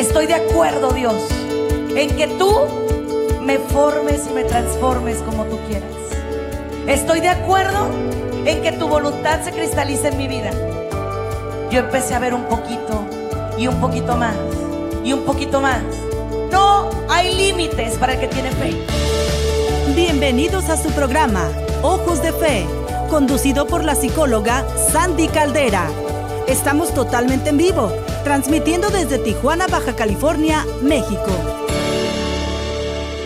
Estoy de acuerdo, Dios, en que tú me formes y me transformes como tú quieras. Estoy de acuerdo en que tu voluntad se cristalice en mi vida. Yo empecé a ver un poquito y un poquito más y un poquito más. No hay límites para el que tiene fe. Bienvenidos a su programa, Ojos de Fe, conducido por la psicóloga Sandy Caldera. Estamos totalmente en vivo, transmitiendo desde Tijuana, Baja California, México.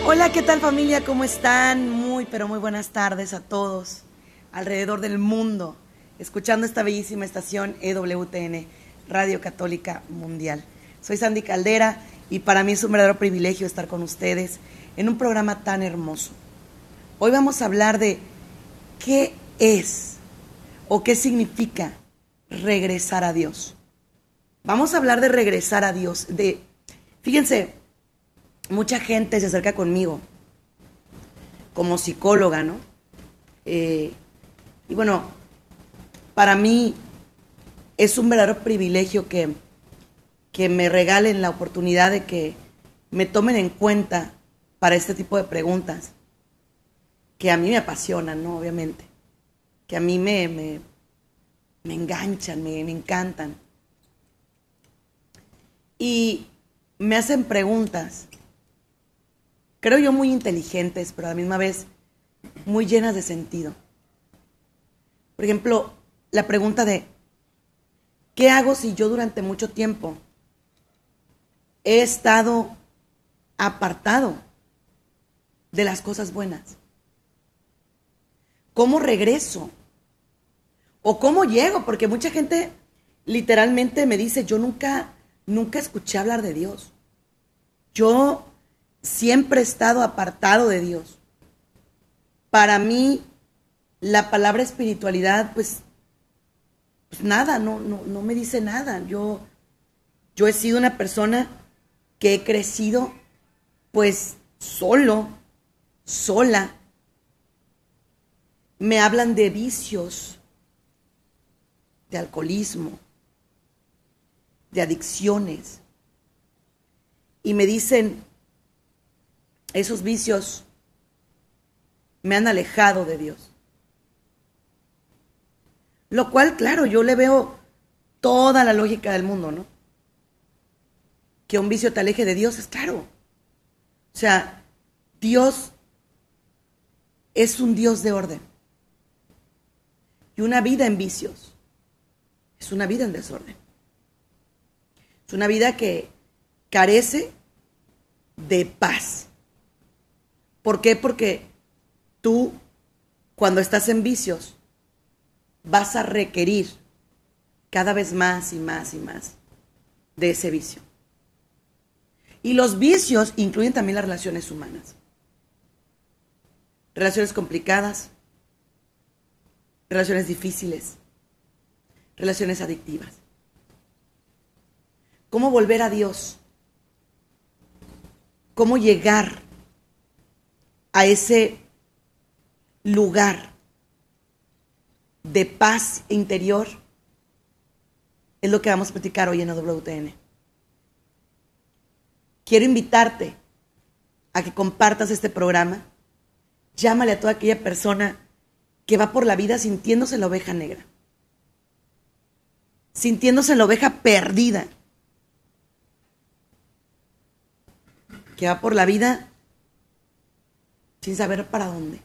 Hola, ¿qué tal familia? ¿Cómo están? Muy, pero muy buenas tardes a todos alrededor del mundo, escuchando esta bellísima estación EWTN, Radio Católica Mundial. Soy Sandy Caldera y para mí es un verdadero privilegio estar con ustedes en un programa tan hermoso. Hoy vamos a hablar de qué es o qué significa regresar a Dios. Vamos a hablar de regresar a Dios, de fíjense, mucha gente se acerca conmigo como psicóloga, ¿no? Eh, y bueno, para mí es un verdadero privilegio que, que me regalen la oportunidad de que me tomen en cuenta para este tipo de preguntas, que a mí me apasionan, ¿no? Obviamente, que a mí me, me, me enganchan, me, me encantan. Y me hacen preguntas creo yo muy inteligentes, pero a la misma vez muy llenas de sentido. Por ejemplo, la pregunta de, ¿qué hago si yo durante mucho tiempo he estado apartado de las cosas buenas? ¿Cómo regreso? ¿O cómo llego? Porque mucha gente literalmente me dice, yo nunca, nunca escuché hablar de Dios. Yo siempre he estado apartado de Dios. Para mí, la palabra espiritualidad, pues, pues nada, no, no, no me dice nada. Yo, yo he sido una persona que he crecido, pues, solo, sola. Me hablan de vicios, de alcoholismo, de adicciones. Y me dicen, esos vicios me han alejado de Dios. Lo cual, claro, yo le veo toda la lógica del mundo, ¿no? Que un vicio te aleje de Dios es claro. O sea, Dios es un Dios de orden. Y una vida en vicios es una vida en desorden. Es una vida que carece de paz. ¿Por qué? Porque tú, cuando estás en vicios, vas a requerir cada vez más y más y más de ese vicio. Y los vicios incluyen también las relaciones humanas. Relaciones complicadas, relaciones difíciles, relaciones adictivas. ¿Cómo volver a Dios? ¿Cómo llegar a ese lugar de paz interior, es lo que vamos a platicar hoy en WTN. Quiero invitarte a que compartas este programa. Llámale a toda aquella persona que va por la vida sintiéndose la oveja negra, sintiéndose la oveja perdida, que va por la vida sin saber para dónde.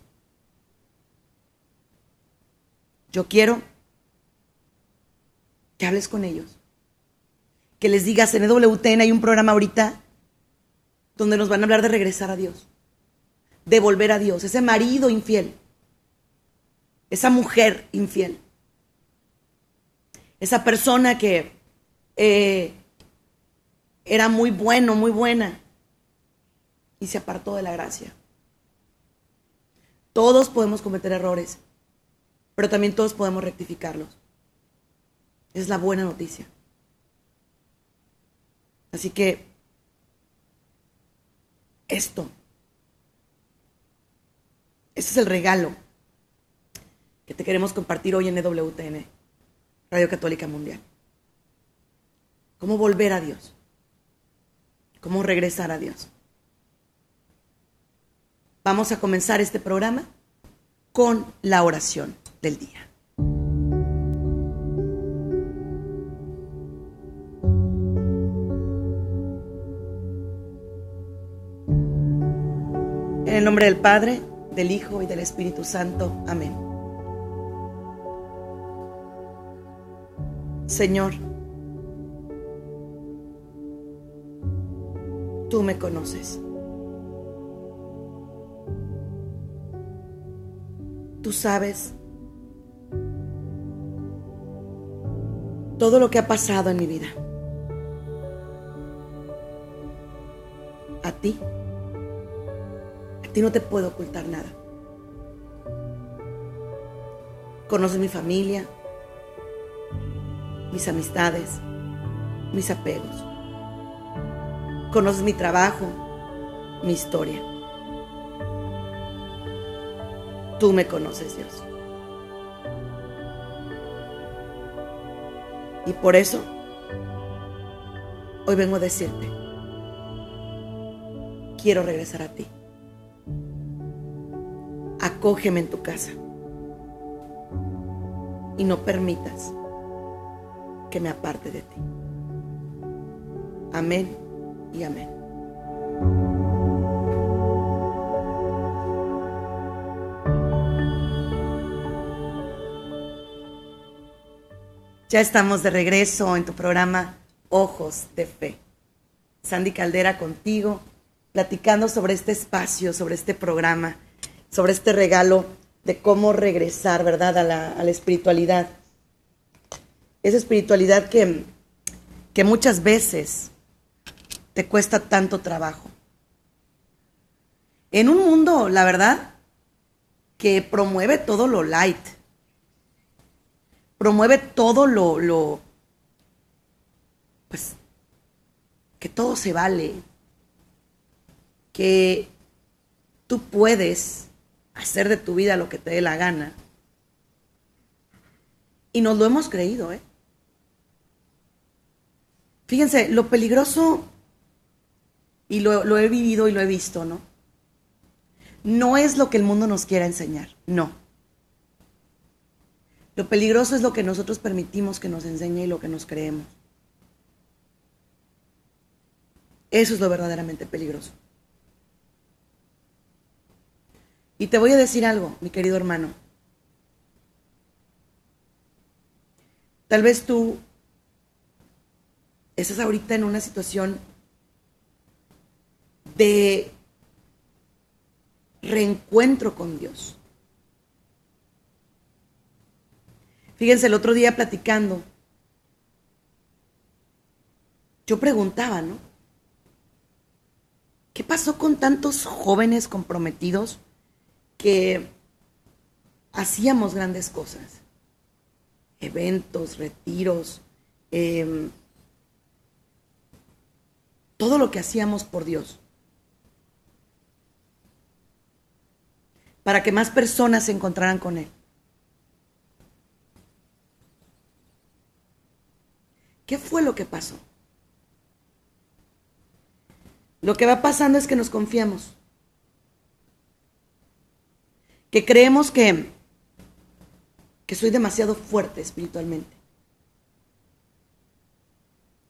Yo quiero que hables con ellos, que les digas, en EWTN hay un programa ahorita donde nos van a hablar de regresar a Dios, de volver a Dios, ese marido infiel, esa mujer infiel, esa persona que eh, era muy bueno, muy buena y se apartó de la gracia. Todos podemos cometer errores, pero también todos podemos rectificarlos. Es la buena noticia. Así que esto, este es el regalo que te queremos compartir hoy en EWTN, Radio Católica Mundial. ¿Cómo volver a Dios? cómo regresar a Dios. Vamos a comenzar este programa con la oración del día. En el nombre del Padre, del Hijo y del Espíritu Santo. Amén. Señor, tú me conoces. Tú sabes todo lo que ha pasado en mi vida. A ti, a ti no te puedo ocultar nada. Conoces mi familia, mis amistades, mis apegos. Conoces mi trabajo, mi historia. Tú me conoces, Dios. Y por eso, hoy vengo a decirte, quiero regresar a ti. Acógeme en tu casa y no permitas que me aparte de ti. Amén y amén. Ya estamos de regreso en tu programa Ojos de Fe. Sandy Caldera contigo, platicando sobre este espacio, sobre este programa, sobre este regalo de cómo regresar, ¿verdad?, a la, espiritualidad. Esa espiritualidad que, que muchas veces te cuesta tanto trabajo. En un mundo, la verdad, que promueve todo lo light promueve todo lo, lo, pues, que todo se vale, que tú puedes hacer de tu vida lo que te dé la gana. Y nos lo hemos creído, ¿eh? Fíjense, lo peligroso, y lo, lo he vivido y lo he visto, ¿no? No es lo que el mundo nos quiera enseñar, no. Lo peligroso es lo que nosotros permitimos que nos enseñe y lo que nos creemos. Eso es lo verdaderamente peligroso. Y te voy a decir algo, mi querido hermano. Tal vez tú estás ahorita en una situación de reencuentro con Dios. Fíjense, el otro día platicando, yo preguntaba, ¿no? ¿Qué pasó con tantos jóvenes comprometidos que hacíamos grandes cosas? Eventos, retiros, em, todo lo que hacíamos por Dios. Para que más personas se encontraran con Él. ¿Qué fue lo que pasó? Lo que va pasando es que nos confiamos. Que creemos que, que soy demasiado fuerte espiritualmente.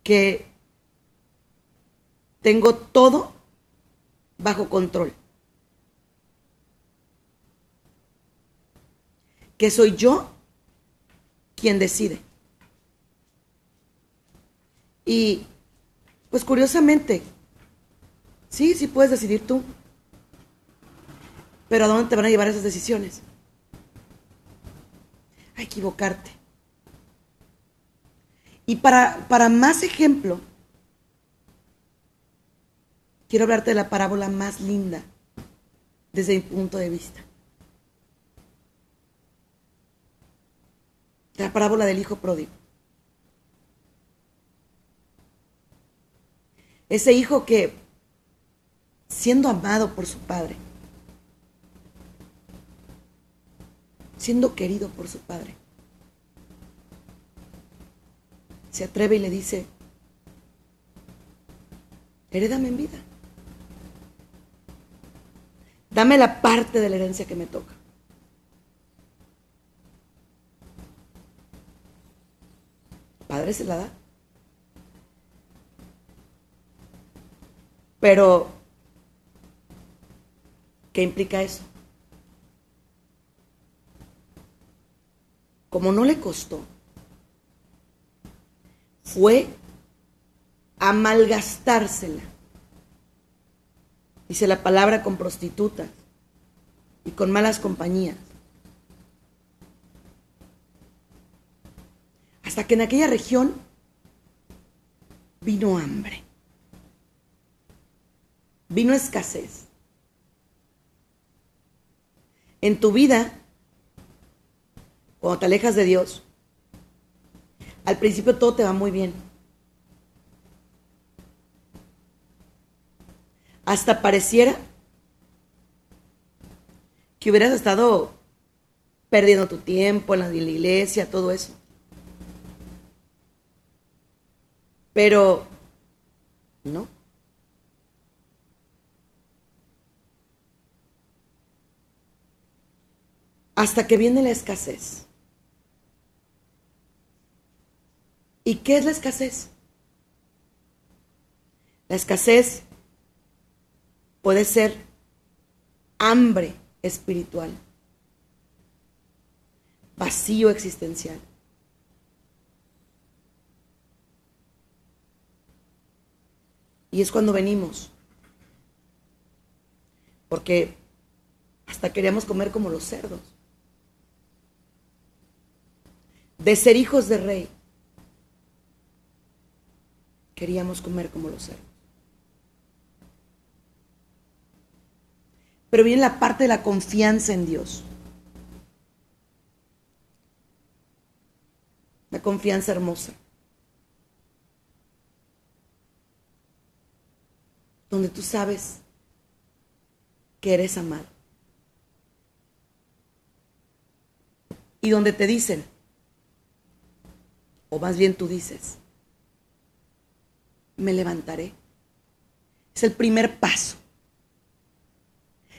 Que tengo todo bajo control. Que soy yo quien decide. Y pues curiosamente, sí, sí puedes decidir tú. Pero ¿a dónde te van a llevar esas decisiones? A equivocarte. Y para, para más ejemplo, quiero hablarte de la parábola más linda desde mi punto de vista. La parábola del hijo pródigo. Ese hijo que, siendo amado por su padre, siendo querido por su padre, se atreve y le dice, herédame en vida. Dame la parte de la herencia que me toca. Padre se la da. Pero, ¿qué implica eso? Como no le costó, fue a malgastársela. Dice la palabra con prostitutas y con malas compañías. Hasta que en aquella región vino hambre, vino escasez. En tu vida, cuando te alejas de Dios, al principio todo te va muy bien. Hasta pareciera que hubieras estado perdiendo tu tiempo en la iglesia, todo eso. Pero no. Hasta que viene la escasez. ¿Y qué es la escasez? La escasez puede ser hambre espiritual, vacío existencial. Y es cuando venimos. Porque hasta queríamos comer como los cerdos. De ser hijos de rey queríamos comer como los cerdos. Pero viene la parte de la confianza en Dios. La confianza hermosa. Donde tú sabes que eres amado. Y donde te dicen, o más bien tú dices, me levantaré. Es el primer paso.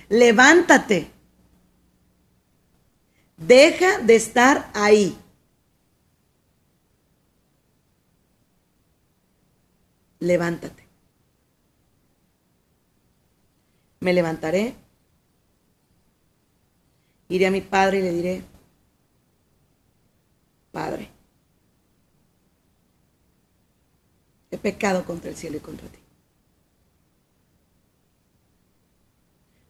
Levántate. Deja de estar ahí. Levántate. Me levantaré. Iré a mi padre y le diré, Padre, He pecado contra el cielo y contra ti.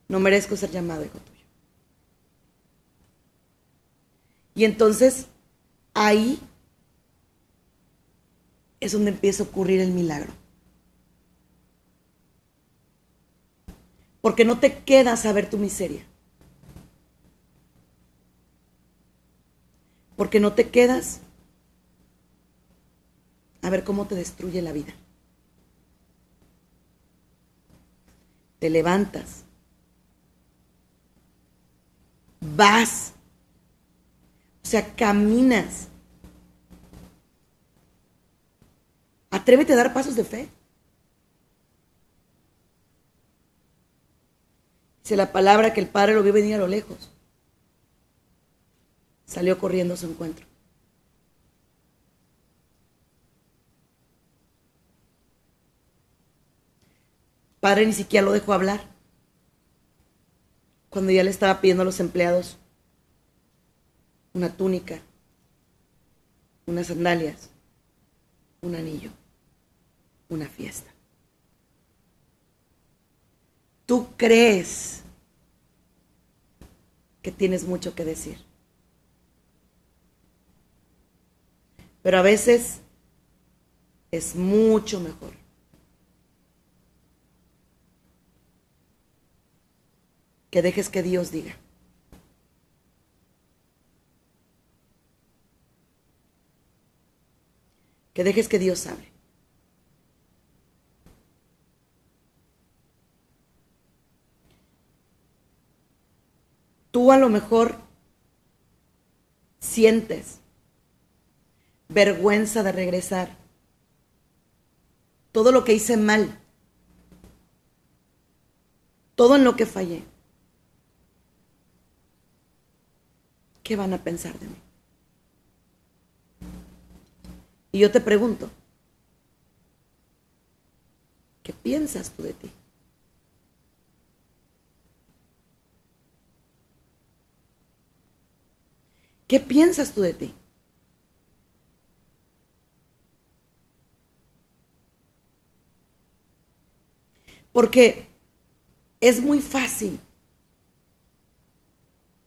No merezco ser llamado hijo tuyo. Y entonces ahí es donde empieza a ocurrir el milagro. Porque no te quedas a ver tu miseria. Porque no te quedas a ver cómo te destruye la vida. Te levantas, vas, o sea, caminas. Atrévete a dar pasos de fe. Dice la palabra que el padre lo vio venir a lo lejos. Salió corriendo a su encuentro. Padre ni siquiera lo dejó hablar. Cuando ya le estaba pidiendo a los empleados una túnica, unas sandalias, un anillo, una fiesta. Tú crees que tienes mucho que decir. Pero a veces es mucho mejor que dejes que Dios diga. Que dejes que Dios hable. Tú a lo mejor sientes vergüenza de regresar. Todo lo que hice mal todo en lo que fallé, ¿qué van a pensar de mí? Y yo te pregunto, ¿qué piensas tú de ti? ¿Qué piensas tú de ti? Porque es muy fácil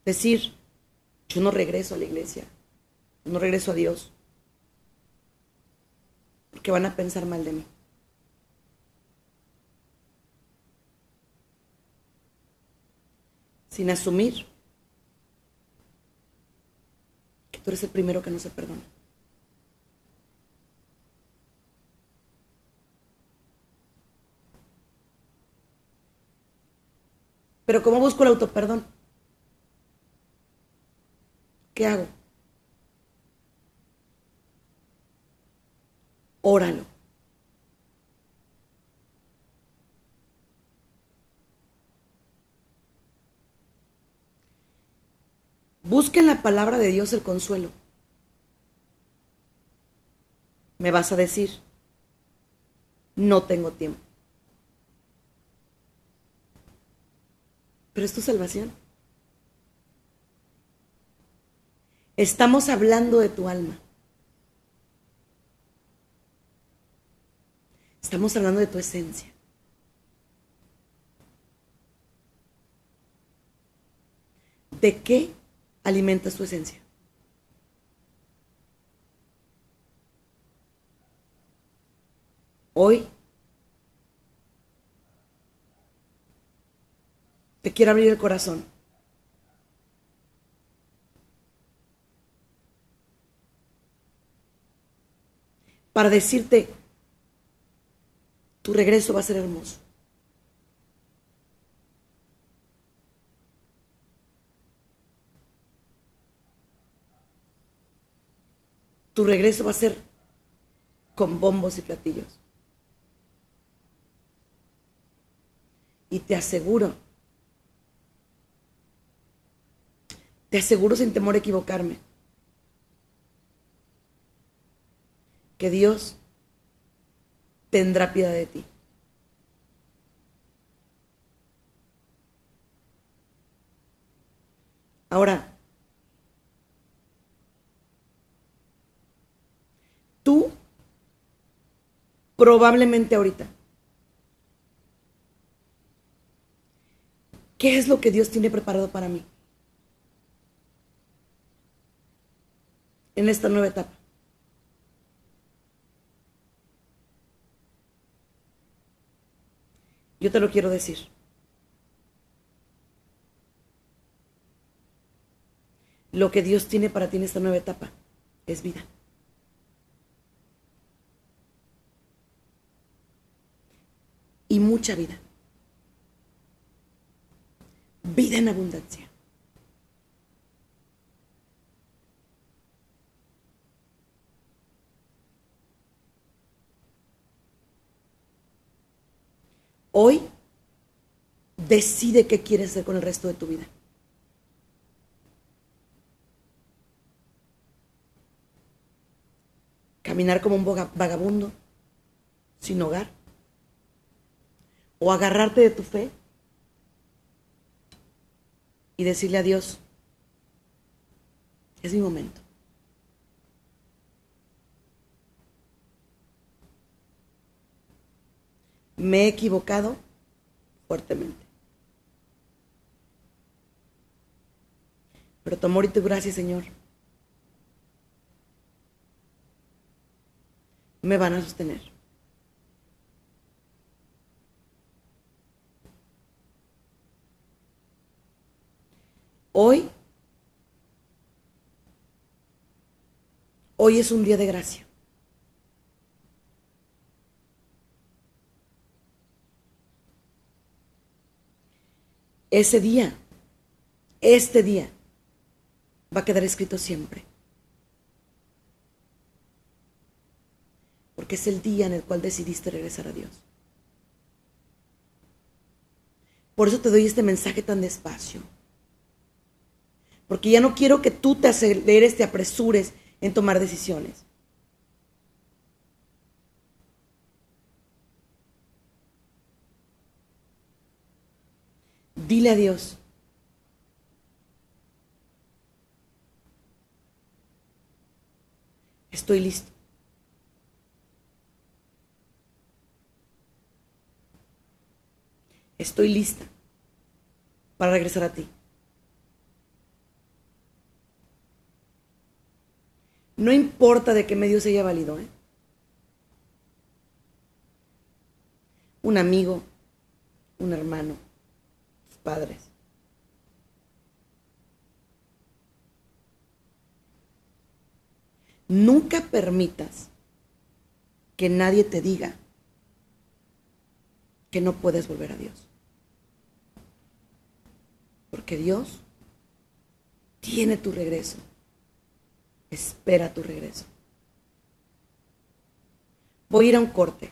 decir, yo no regreso a la iglesia, no regreso a Dios, porque van a pensar mal de mí. Sin asumir que tú eres el primero que no se perdona. Pero ¿cómo busco el autoperdón? ¿Qué hago? Óralo. Busca en la palabra de Dios el consuelo. Me vas a decir, no tengo tiempo. pero es tu salvación. Estamos hablando de tu alma. Estamos hablando de tu esencia. ¿De qué alimentas tu esencia? Hoy Te quiero abrir el corazón. Para decirte, tu regreso va a ser hermoso. Tu regreso va a ser con bombos y platillos. Y te aseguro Te aseguro sin temor a equivocarme que Dios tendrá piedad de ti. Ahora, tú probablemente ahorita, ¿qué es lo que Dios tiene preparado para mí? en esta nueva etapa. Yo te lo quiero decir. Lo que Dios tiene para ti en esta nueva etapa es vida. Y mucha vida. Vida en abundancia. Hoy decide qué quieres hacer con el resto de tu vida. Caminar como un vagabundo, sin hogar. O agarrarte de tu fe y decirle a Dios, es mi momento. Me he equivocado fuertemente. Pero tu amor y tu gracia, Señor, me van a sostener. Hoy, hoy es un día de gracia. Ese día, este día, va a quedar escrito siempre. Porque es el día en el cual decidiste regresar a Dios. Por eso te doy este mensaje tan despacio. Porque ya no quiero que tú te aceleres, te apresures en tomar decisiones. Dile a Dios. Estoy listo. Estoy lista para regresar a ti. No importa de qué medio se haya valido, ¿eh? Un amigo, un hermano, padres. Nunca permitas que nadie te diga que no puedes volver a Dios. Porque Dios tiene tu regreso. Espera tu regreso. Voy a ir a un corte.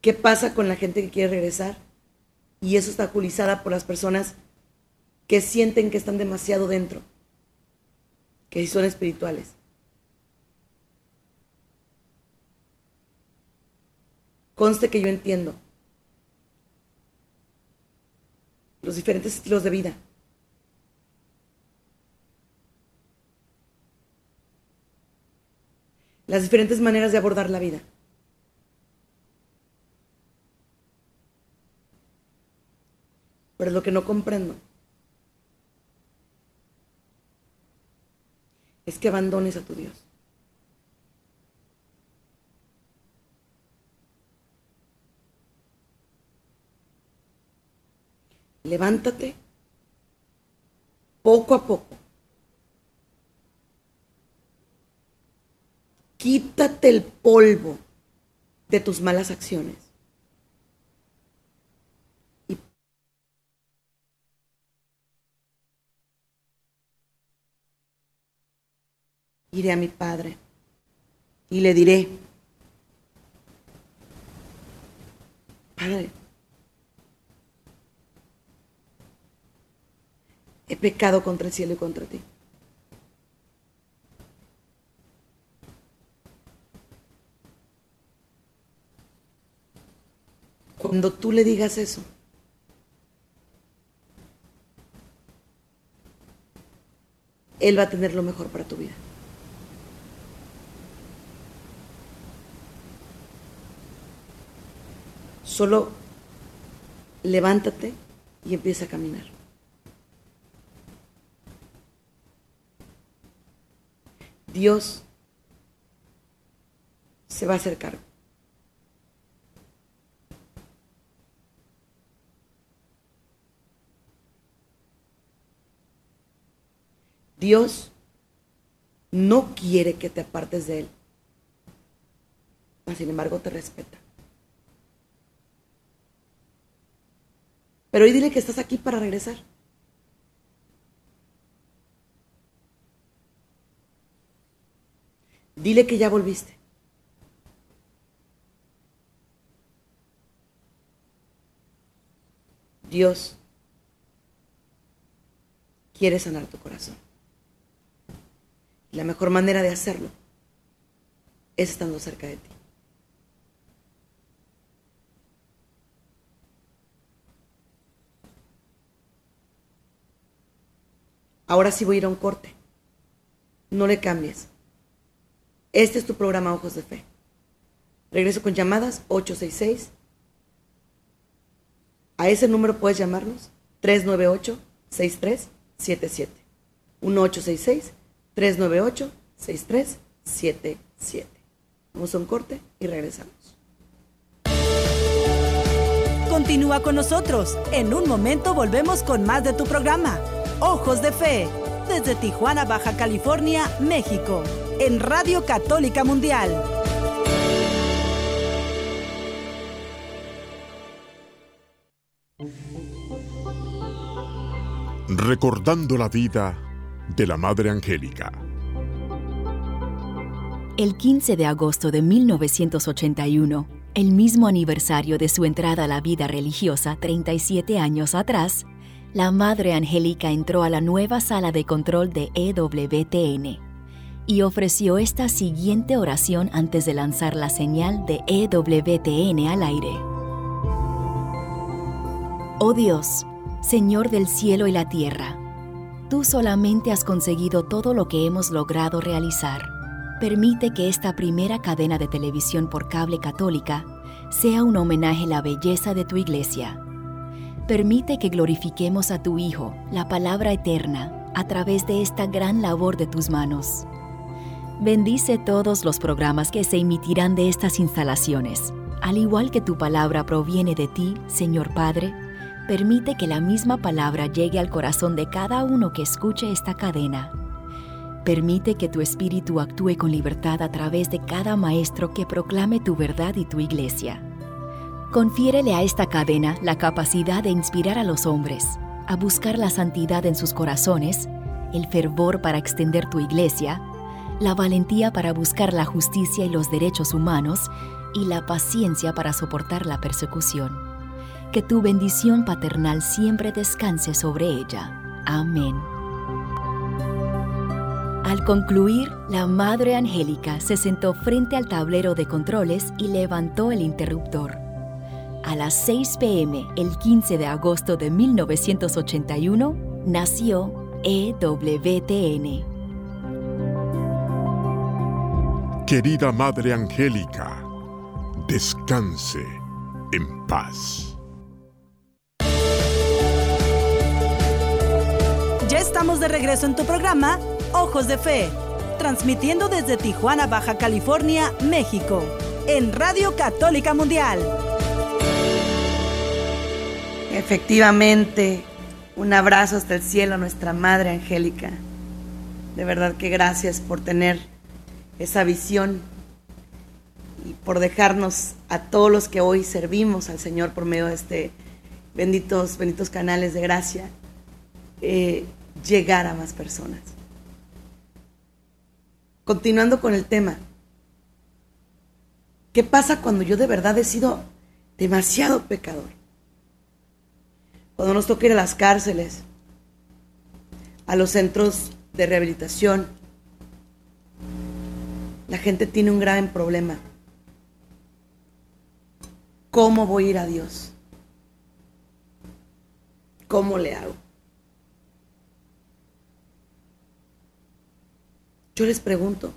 ¿Qué pasa con la gente que quiere regresar? Y eso está oculizada por las personas que sienten que están demasiado dentro, que son espirituales. Conste que yo entiendo los diferentes estilos de vida. Las diferentes maneras de abordar la vida. Pero lo que no comprendo es que abandones a tu Dios. Levántate poco a poco. Quítate el polvo de tus malas acciones. Iré a mi padre y le diré, Padre, he pecado contra el cielo y contra ti. Cuando tú le digas eso, Él va a tener lo mejor para tu vida. Solo levántate y empieza a caminar. Dios se va a acercar. Dios no quiere que te apartes de Él, sin embargo te respeta. Pero hoy dile que estás aquí para regresar. Dile que ya volviste. Dios quiere sanar tu corazón. La mejor manera de hacerlo es estando cerca de ti. Ahora sí voy a ir a un corte. No le cambies. Este es tu programa Ojos de Fe. Regreso con llamadas 866. A ese número puedes llamarnos 398-6377. 1866-398-6377. Vamos a un corte y regresamos. Continúa con nosotros. En un momento volvemos con más de tu programa Ojos de Fe, desde Tijuana, Baja California, México, en Radio Católica Mundial. Recordando la vida de la Madre Angélica. El 15 de agosto de 1981, el mismo aniversario de su entrada a la vida religiosa 37 años atrás, la Madre Angélica entró a la nueva sala de control de EWTN y ofreció esta siguiente oración antes de lanzar la señal de EWTN al aire. Oh Dios, Señor del cielo y la tierra, tú solamente has conseguido todo lo que hemos logrado realizar. Permite que esta primera cadena de televisión por cable católica sea un homenaje a la belleza de tu iglesia. Permite que glorifiquemos a tu Hijo, la palabra eterna, a través de esta gran labor de tus manos. Bendice todos los programas que se emitirán de estas instalaciones. Al igual que tu palabra proviene de ti, Señor Padre, permite que la misma palabra llegue al corazón de cada uno que escuche esta cadena. Permite que tu espíritu actúe con libertad a través de cada maestro que proclame tu verdad y tu iglesia. Confiérele a esta cadena la capacidad de inspirar a los hombres, a buscar la santidad en sus corazones, el fervor para extender tu iglesia, la valentía para buscar la justicia y los derechos humanos y la paciencia para soportar la persecución. Que tu bendición paternal siempre descanse sobre ella. Amén. Al concluir, la Madre Angélica se sentó frente al tablero de controles y levantó el interruptor. A las 6 pm, el 15 de agosto de 1981, nació EWTN. Querida Madre Angélica, descanse en paz. Ya estamos de regreso en tu programa Ojos de Fe, transmitiendo desde Tijuana, Baja California, México, en Radio Católica Mundial. Efectivamente, un abrazo hasta el cielo a nuestra Madre Angélica. De verdad que gracias por tener esa visión y por dejarnos a todos los que hoy servimos al Señor por medio de este benditos, benditos canales de gracia, eh, llegar a más personas. Continuando con el tema, ¿qué pasa cuando yo de verdad he sido demasiado pecador? Cuando nos toca ir a las cárceles, a los centros de rehabilitación, la gente tiene un gran problema. ¿Cómo voy a ir a Dios? ¿Cómo le hago? Yo les pregunto,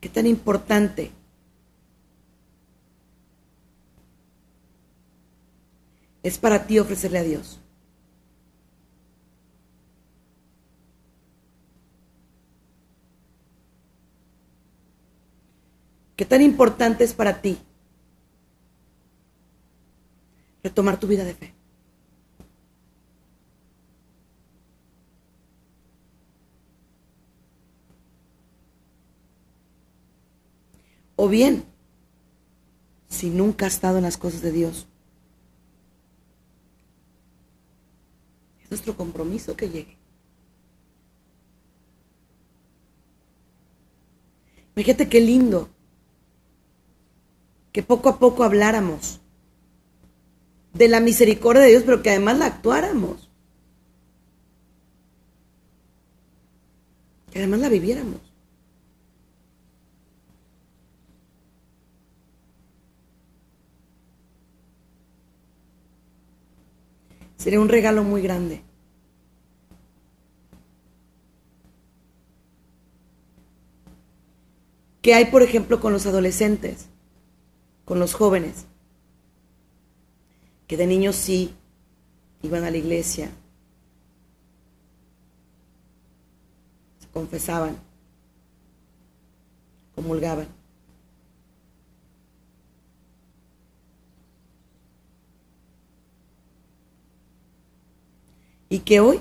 ¿qué tan importante es para ti ofrecerle a Dios? ¿Qué tan importante es para ti retomar tu vida de fe? O bien, si nunca has estado en las cosas de Dios, nuestro compromiso que llegue. Fíjate qué lindo que poco a poco habláramos de la misericordia de Dios, pero que además la actuáramos. Que además la viviéramos. Sería un regalo muy grande. ¿Qué hay, por ejemplo, con los adolescentes? con los jóvenes, que de niños sí iban a la iglesia, se confesaban, comulgaban. Y que hoy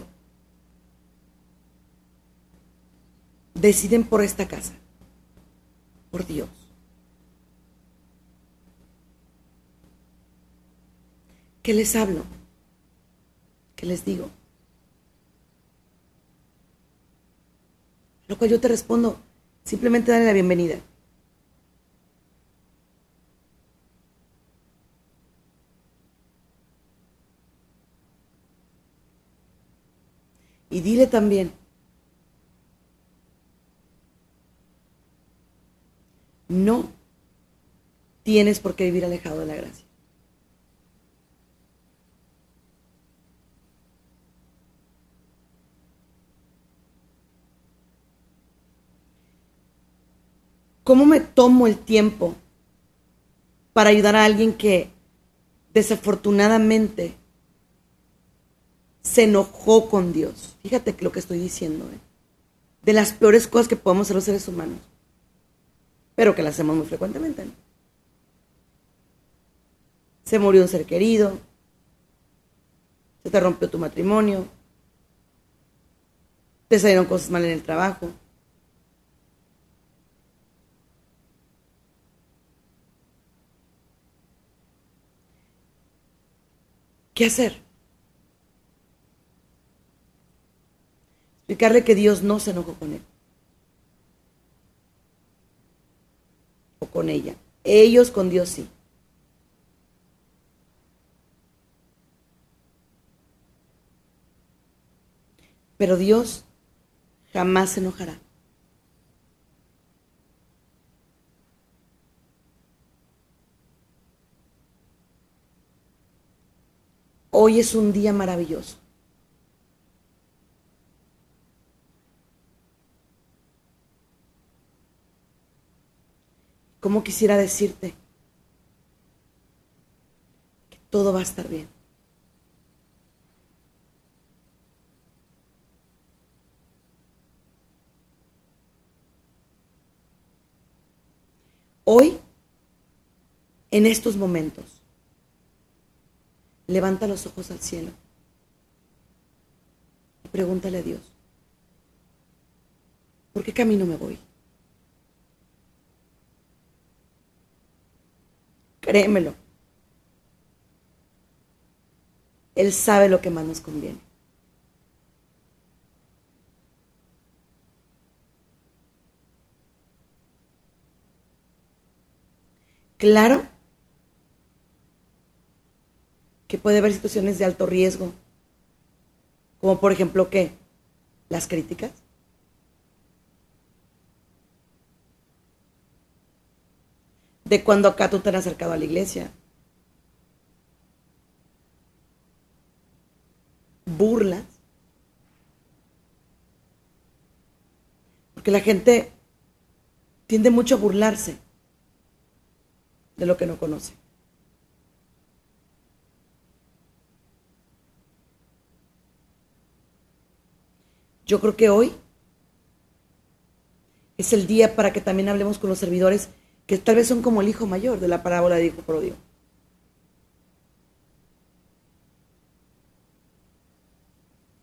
deciden por esta casa, por Dios. ¿Qué les hablo? ¿Qué les digo? Lo cual yo te respondo, Simplemente dale la bienvenida. Y dile también, no tienes por qué vivir alejado de la gracia. ¿Cómo me tomo el tiempo para ayudar a alguien que desafortunadamente se enojó con Dios? Fíjate lo que estoy diciendo. ¿eh? De las peores cosas que podemos hacer los seres humanos. Pero que las hacemos muy frecuentemente. Se murió un ser querido. Se te rompió tu matrimonio. Te salieron cosas mal en el trabajo. ¿Qué hacer? Que Dios no se enojó con él. O con ella. Ellos con Dios sí. Pero Dios jamás se enojará. Hoy es un día maravilloso. ¿Cómo quisiera decirte que todo va a estar bien? Hoy, en estos momentos, Levanta los ojos al cielo y pregúntale a Dios, ¿por qué camino me voy? Créemelo. Él sabe lo que más nos conviene. Claro que puede haber situaciones de alto riesgo, como por ejemplo ¿qué? Las críticas. De cuando acá tú te has acercado a la iglesia. Burlas. Porque la gente tiende mucho a burlarse de lo que no conoce. Yo creo que hoy es el día para que también hablemos con los servidores que tal vez son como el hijo mayor de la parábola de hijo pródigo.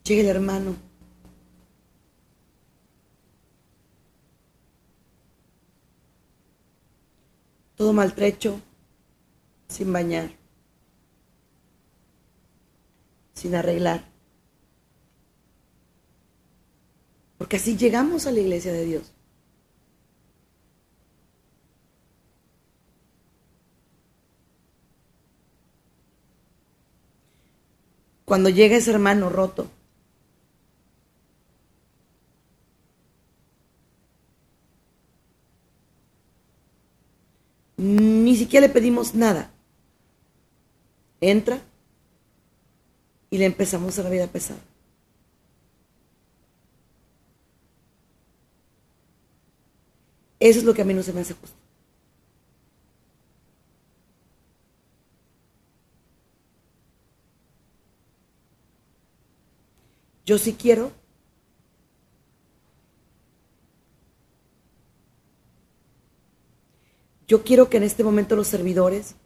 Llega el hermano. Todo maltrecho, sin bañar, sin arreglar. Porque así llegamos a la iglesia de Dios. Cuando llega ese hermano roto, ni siquiera le pedimos nada. Entra y le empezamos a la vida pesada. Eso es lo que a mí no se me hace justo. Yo sí quiero Yo quiero que en este momento los servidores,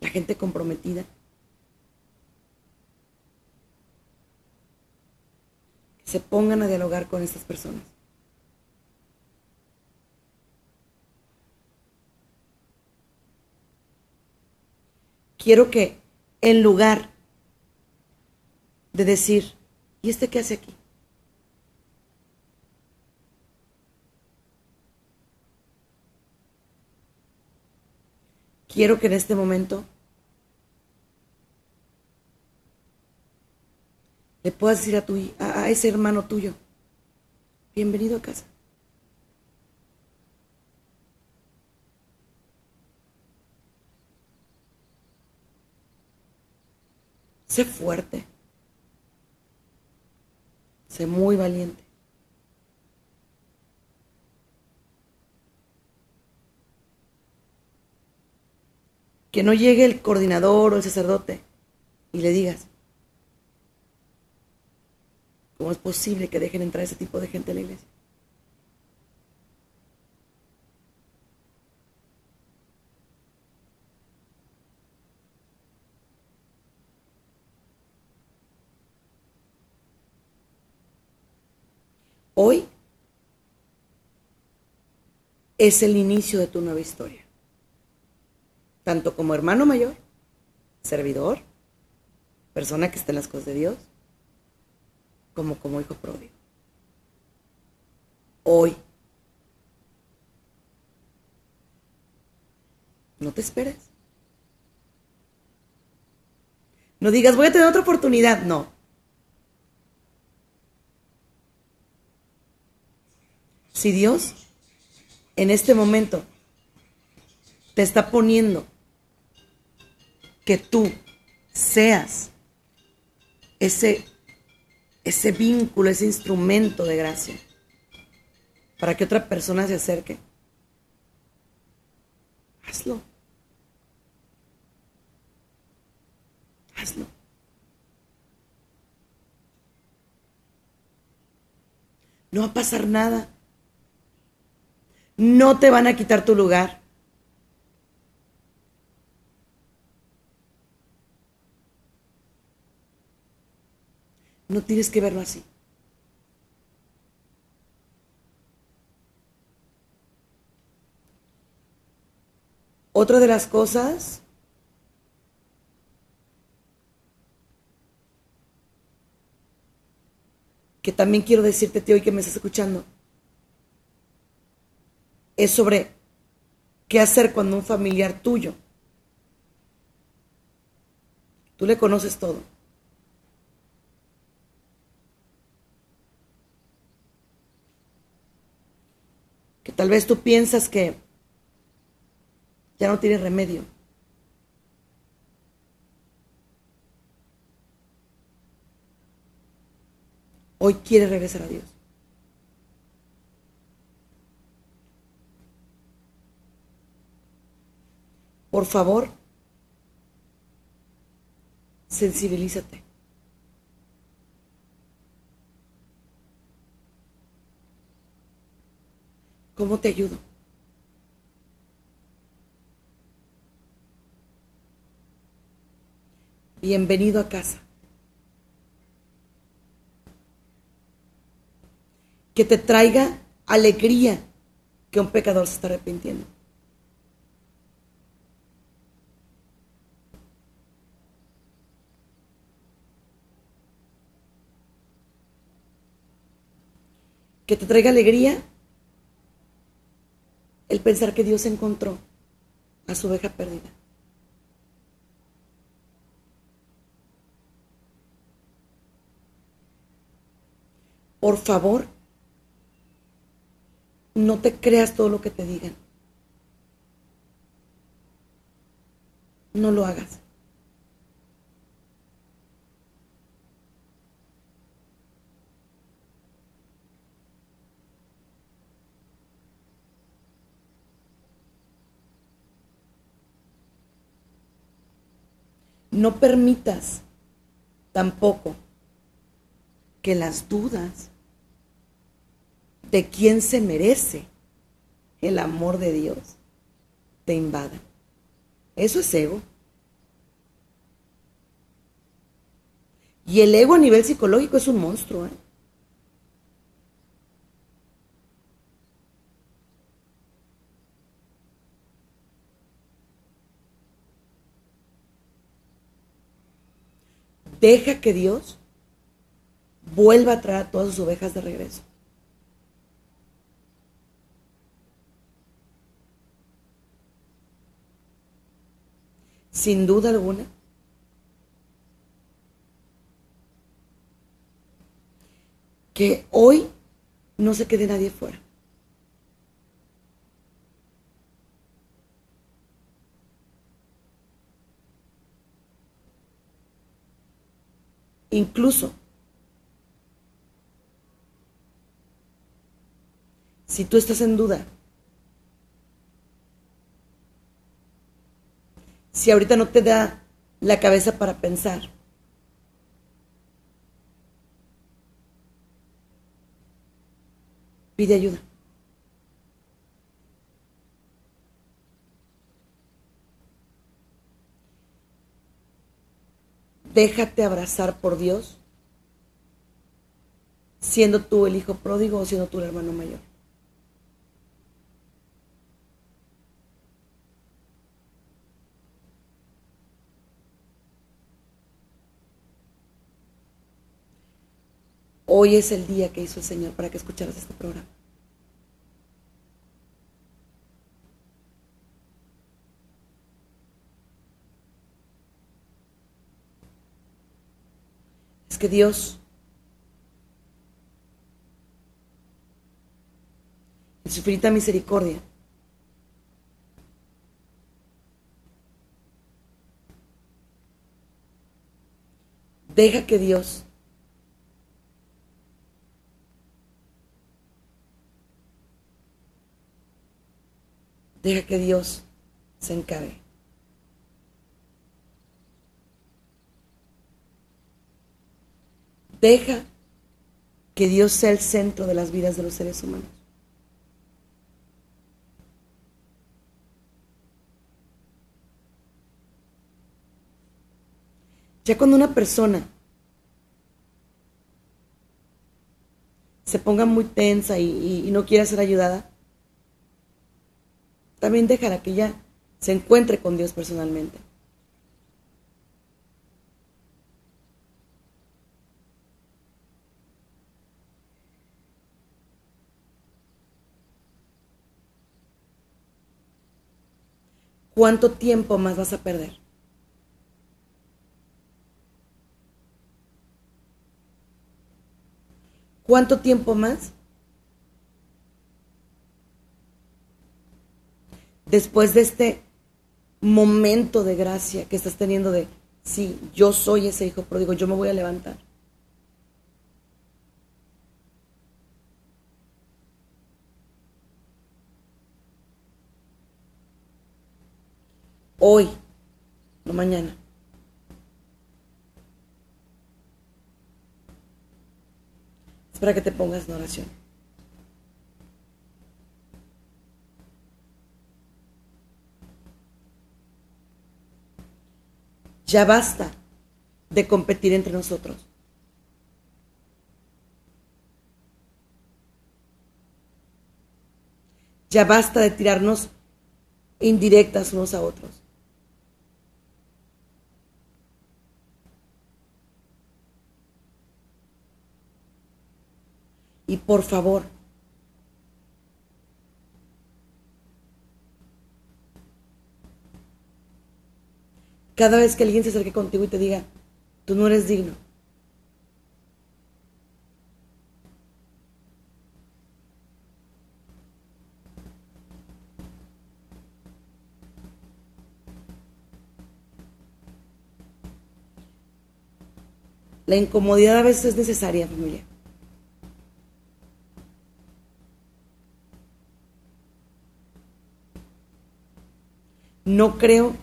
la gente comprometida, se pongan a dialogar con estas personas. quiero que en lugar de decir, ¿Y este qué hace aquí? Quiero que en este momento le puedas decir a, tu, a, a ese hermano tuyo, bienvenido a casa. Sé fuerte. Sé muy valiente. Que no llegue el coordinador o el sacerdote y le digas, ¿cómo es posible que dejen entrar ese tipo de gente a la iglesia? Hoy es el inicio de tu nueva historia. Tanto como hermano mayor, servidor, persona que está en las cosas de Dios, como como hijo pródigo. Hoy. No te esperes. No digas, voy a tener otra oportunidad. No. Si Dios en este momento te está poniendo que tú seas ese, ese vínculo, ese instrumento de gracia, para que otra persona se acerque, hazlo. Hazlo. No va a pasar nada no te van a quitar tu lugar. No tienes que verlo así. Otra de las cosas que también quiero decirte hoy que me estás escuchando es sobre qué hacer cuando un familiar tuyo, tú le conoces todo, que tal vez tú piensas que ya no tiene remedio. Hoy quiere regresar a Dios. Por favor, sensibilízate. ¿Cómo te ayudo? Bienvenido a casa. Que te traiga alegría que un pecador se está arrepintiendo. Que te traiga alegría el pensar que Dios encontró a su oveja perdida. Por favor, no te creas todo lo que te digan. No lo hagas. No permitas tampoco que las dudas de quién se merece el amor de Dios te invadan. Eso es ego. Y el ego a nivel psicológico es un monstruo. ¿eh? Deja que Dios vuelva a traer todas sus ovejas de regreso. sin duda alguna, que hoy no se quede nadie fuera. Incluso si tú estás en duda, si ahorita no te da la cabeza para pensar, pide ayuda. Déjate abrazar por Dios, siendo tú el hijo pródigo o siendo tú el hermano mayor. Hoy es el día que hizo el Señor para que escucharas este programa. Es que Dios, en su infinita misericordia, deja que Dios Deja que Dios se encargue. Deja que Dios sea el centro de las vidas de los seres humanos. Ya cuando una persona se ponga muy tensa y, no quiera ser ayudada, también déjala que ella se encuentre con Dios personalmente. ¿Cuánto tiempo más vas a perder? ¿Cuánto tiempo más después de este momento de gracia que estás teniendo de, sí, yo soy ese hijo pródigo, yo me voy a levantar. Hoy, no mañana. Es para que te pongas en oración. Ya basta de competir entre nosotros. Ya basta de tirarnos indirectas unos a otros. Y por favor, Cada vez que alguien se acerque contigo y te diga, tú no eres digno. La incomodidad a veces es necesaria, familia. No creo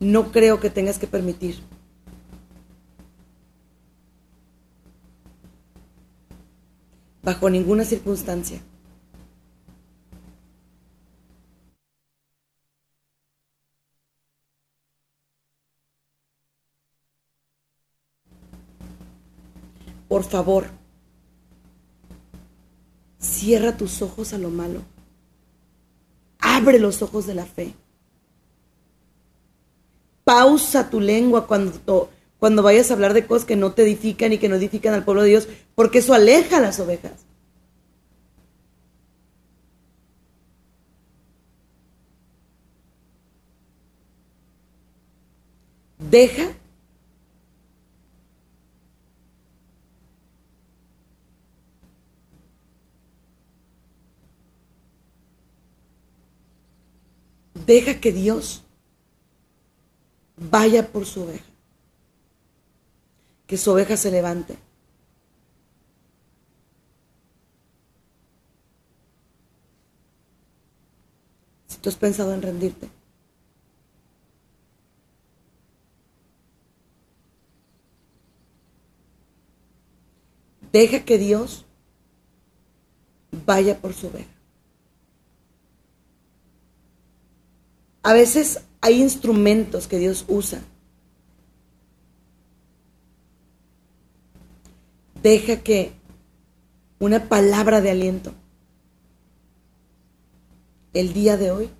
no creo que tengas que permitir. Bajo ninguna circunstancia. Por favor, Cierra tus ojos a lo malo. Abre los ojos de la fe. Pausa tu lengua cuando, cuando vayas a hablar de cosas que no te edifican y que no edifican al pueblo de Dios, porque eso aleja a las ovejas. Deja Deja que Dios vaya por su oveja. Que su oveja se levante. Si tú has pensado en rendirte, deja que Dios vaya por su oveja. A veces hay instrumentos que Dios usa. Deja que una palabra de aliento el día de hoy,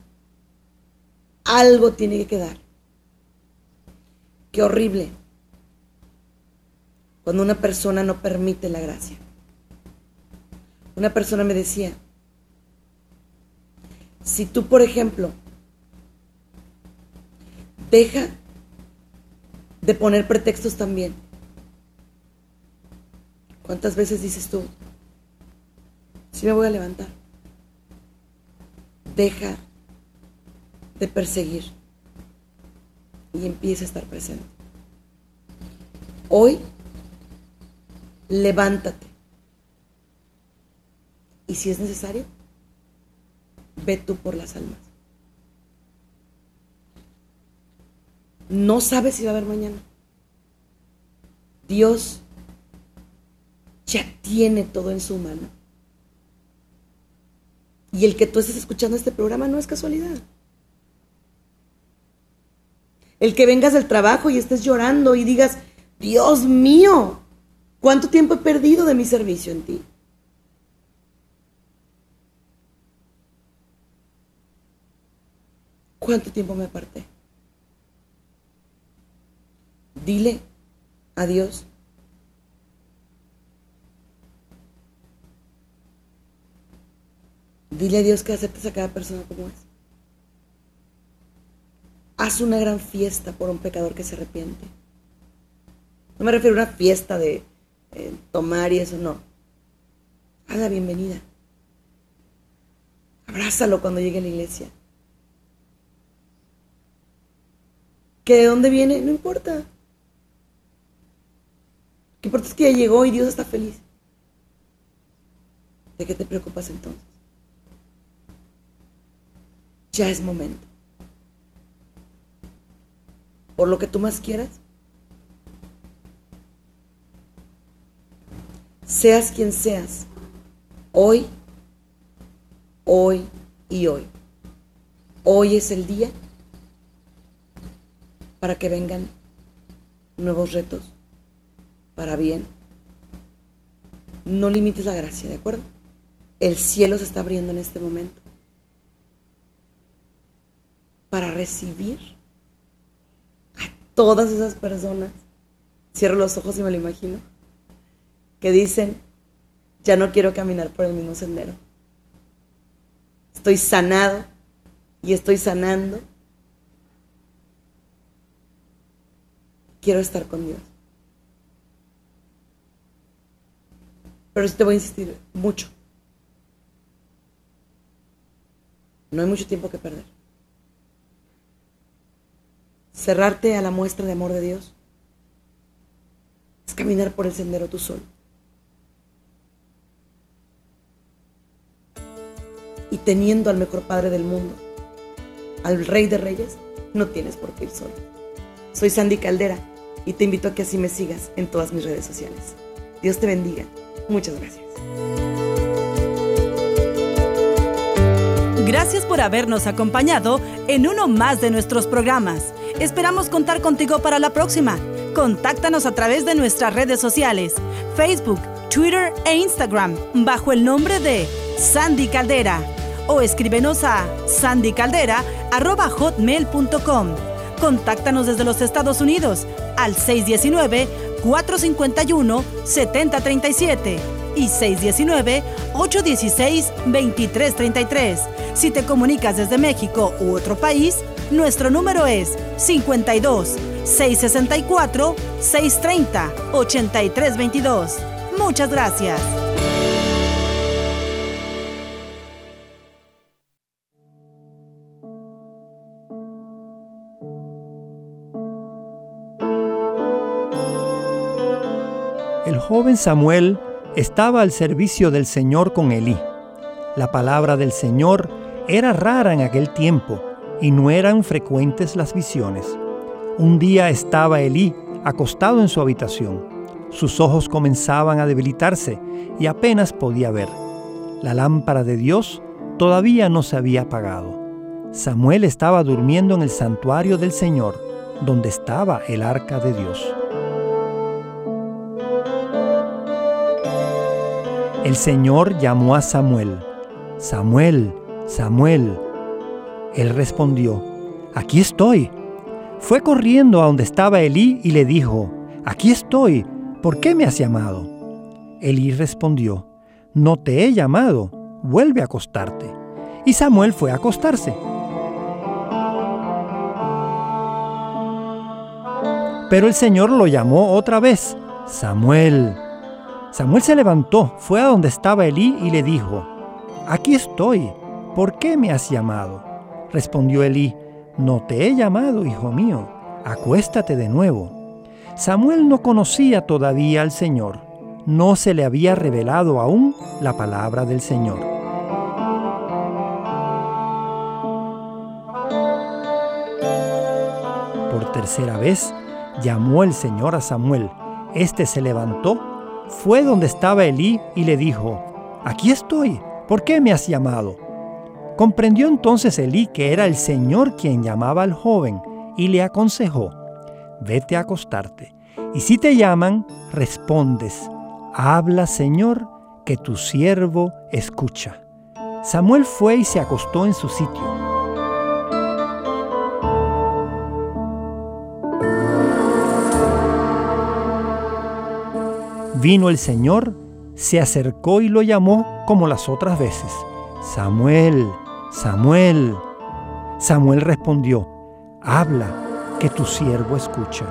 algo tiene que quedar. Qué horrible cuando una persona no permite la gracia. Una persona me decía, si tú, por ejemplo, Deja de poner pretextos también. ¿Cuántas veces dices tú, sí me voy a levantar? Deja de perseguir y empieza a estar presente. Hoy, levántate. Y si es necesario, ve tú por las almas. No sabes si va a haber mañana. Dios ya tiene todo en su mano. Y el que tú estés escuchando este programa no es casualidad. El que vengas del trabajo y estés llorando y digas, Dios mío, ¿cuánto tiempo he perdido de mi servicio en ti? ¿Cuánto tiempo me aparté? Dile a Dios. Dile a Dios que aceptes a cada persona como es. Haz una gran fiesta por un pecador que se arrepiente. No me refiero a una fiesta de eh, tomar y eso, no. Haz la bienvenida. Abrázalo cuando llegue a la iglesia. ¿Que de dónde viene? No importa. ¿Qué importa es que ya llegó y Dios está feliz? ¿De qué te preocupas entonces? Ya es momento. Por lo que tú más quieras. Seas quien seas. Hoy, hoy y hoy. Hoy es el día para que vengan nuevos retos para bien. No limites la gracia, ¿de acuerdo? El cielo se está abriendo en este momento para recibir a todas esas personas. Cierro los ojos y me lo imagino. Que dicen, ya no quiero caminar por el mismo sendero. Estoy sanado y estoy sanando. Quiero estar con Dios. Pero te voy a insistir mucho. No hay mucho tiempo que perder. Cerrarte a la muestra de amor de Dios es caminar por el sendero tú solo. Y teniendo al mejor Padre del mundo, al Rey de Reyes, no tienes por qué ir solo. Soy Sandy Caldera y te invito a que así me sigas en todas mis redes sociales. Dios te bendiga. Muchas gracias. Gracias por habernos acompañado en uno más de nuestros programas. Esperamos contar contigo para la próxima. Contáctanos a través de nuestras redes sociales, Facebook, Twitter e Instagram, bajo el nombre de Sandy Caldera. O escríbenos a sandycaldera.hotmail.com. Contáctanos desde los Estados Unidos al 619 451-7037 y 619-816-2333. Si te comunicas desde México u otro país, nuestro número es 52 664-630-8322. Muchas gracias. Joven Samuel estaba al servicio del Señor con Elí. La palabra del Señor era rara en aquel tiempo y no eran frecuentes las visiones. Un día estaba Elí acostado en su habitación. Sus ojos comenzaban a debilitarse y apenas podía ver. La lámpara de Dios todavía no se había apagado. Samuel estaba durmiendo en el santuario del Señor, donde estaba el arca de Dios. El Señor llamó a Samuel. Samuel, Samuel. Él respondió, aquí estoy. Fue corriendo a donde estaba Elí y le dijo, aquí estoy, ¿por qué me has llamado? Elí respondió, no te he llamado, vuelve a acostarte. Y Samuel fue a acostarse. Pero el Señor lo llamó otra vez, Samuel. Samuel se levantó, fue a donde estaba Elí y le dijo, Aquí estoy, ¿por qué me has llamado? Respondió Elí, No te he llamado, hijo mío, acuéstate de nuevo. Samuel no conocía todavía al Señor, no se le había revelado aún la palabra del Señor. Por tercera vez llamó el Señor a Samuel. Este se levantó, fue donde estaba Elí y le dijo, Aquí estoy, ¿por qué me has llamado? Comprendió entonces Elí que era el Señor quien llamaba al joven y le aconsejó, vete a acostarte, y si te llaman, respondes, habla Señor, que tu siervo escucha. Samuel fue y se acostó en su sitio. Vino el Señor, se acercó y lo llamó como las otras veces. Samuel, Samuel. Samuel respondió, habla, que tu siervo escucha.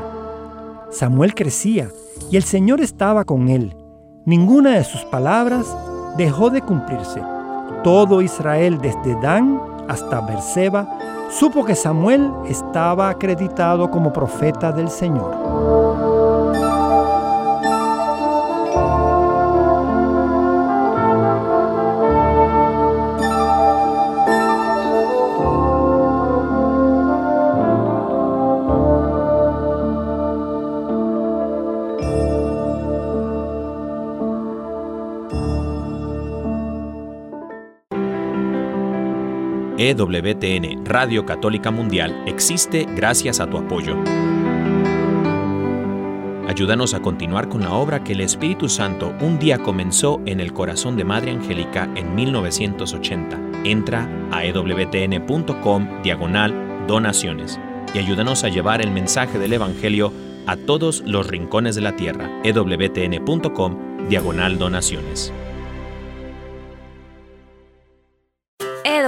Samuel crecía y el Señor estaba con él. Ninguna de sus palabras dejó de cumplirse. Todo Israel, desde Dan hasta Berseba, supo que Samuel estaba acreditado como profeta del Señor. EWTN Radio Católica Mundial existe gracias a tu apoyo. Ayúdanos a continuar con la obra que el Espíritu Santo un día comenzó en el corazón de Madre Angélica en 1980. Entra a ewtn.com diagonal donaciones y ayúdanos a llevar el mensaje del Evangelio a todos los rincones de la tierra. ewtn.com diagonal donaciones.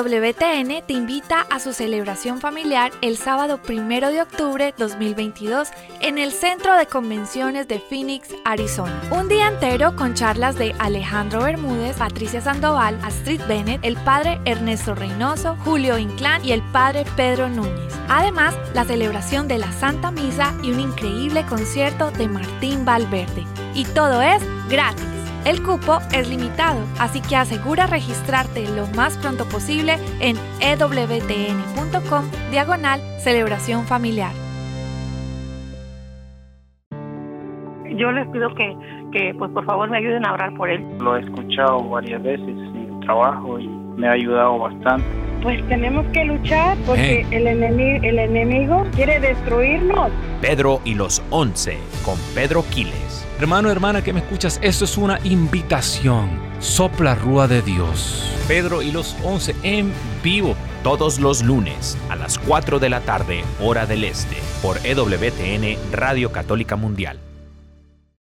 EWTN te invita a su celebración familiar el sábado 1 de octubre 2022 en el Centro de Convenciones de Phoenix, Arizona. Un día entero con charlas de Alejandro Bermúdez, Patricia Sandoval, Astrid Bennett, el padre Ernesto Reynoso, Julio Inclán y el padre Pedro Núñez. Además, la celebración de la Santa Misa y un increíble concierto de Martín Valverde. Y todo es gratis. El cupo es limitado, así que asegura registrarte lo más pronto posible en ewtn.com diagonal celebración familiar. Yo les pido que, que pues por favor me ayuden a orar por él. Lo he escuchado varias veces en el trabajo y me ha ayudado bastante. Pues tenemos que luchar porque el, enemigo, el enemigo quiere destruirnos. Pedro y los once con Pedro Quiles. Hermano, hermana que me escuchas, esto es una invitación. Sopla Rúa de Dios. Pedro y los once en vivo. Todos los lunes a las 4 de la tarde, hora del este, por EWTN Radio Católica Mundial.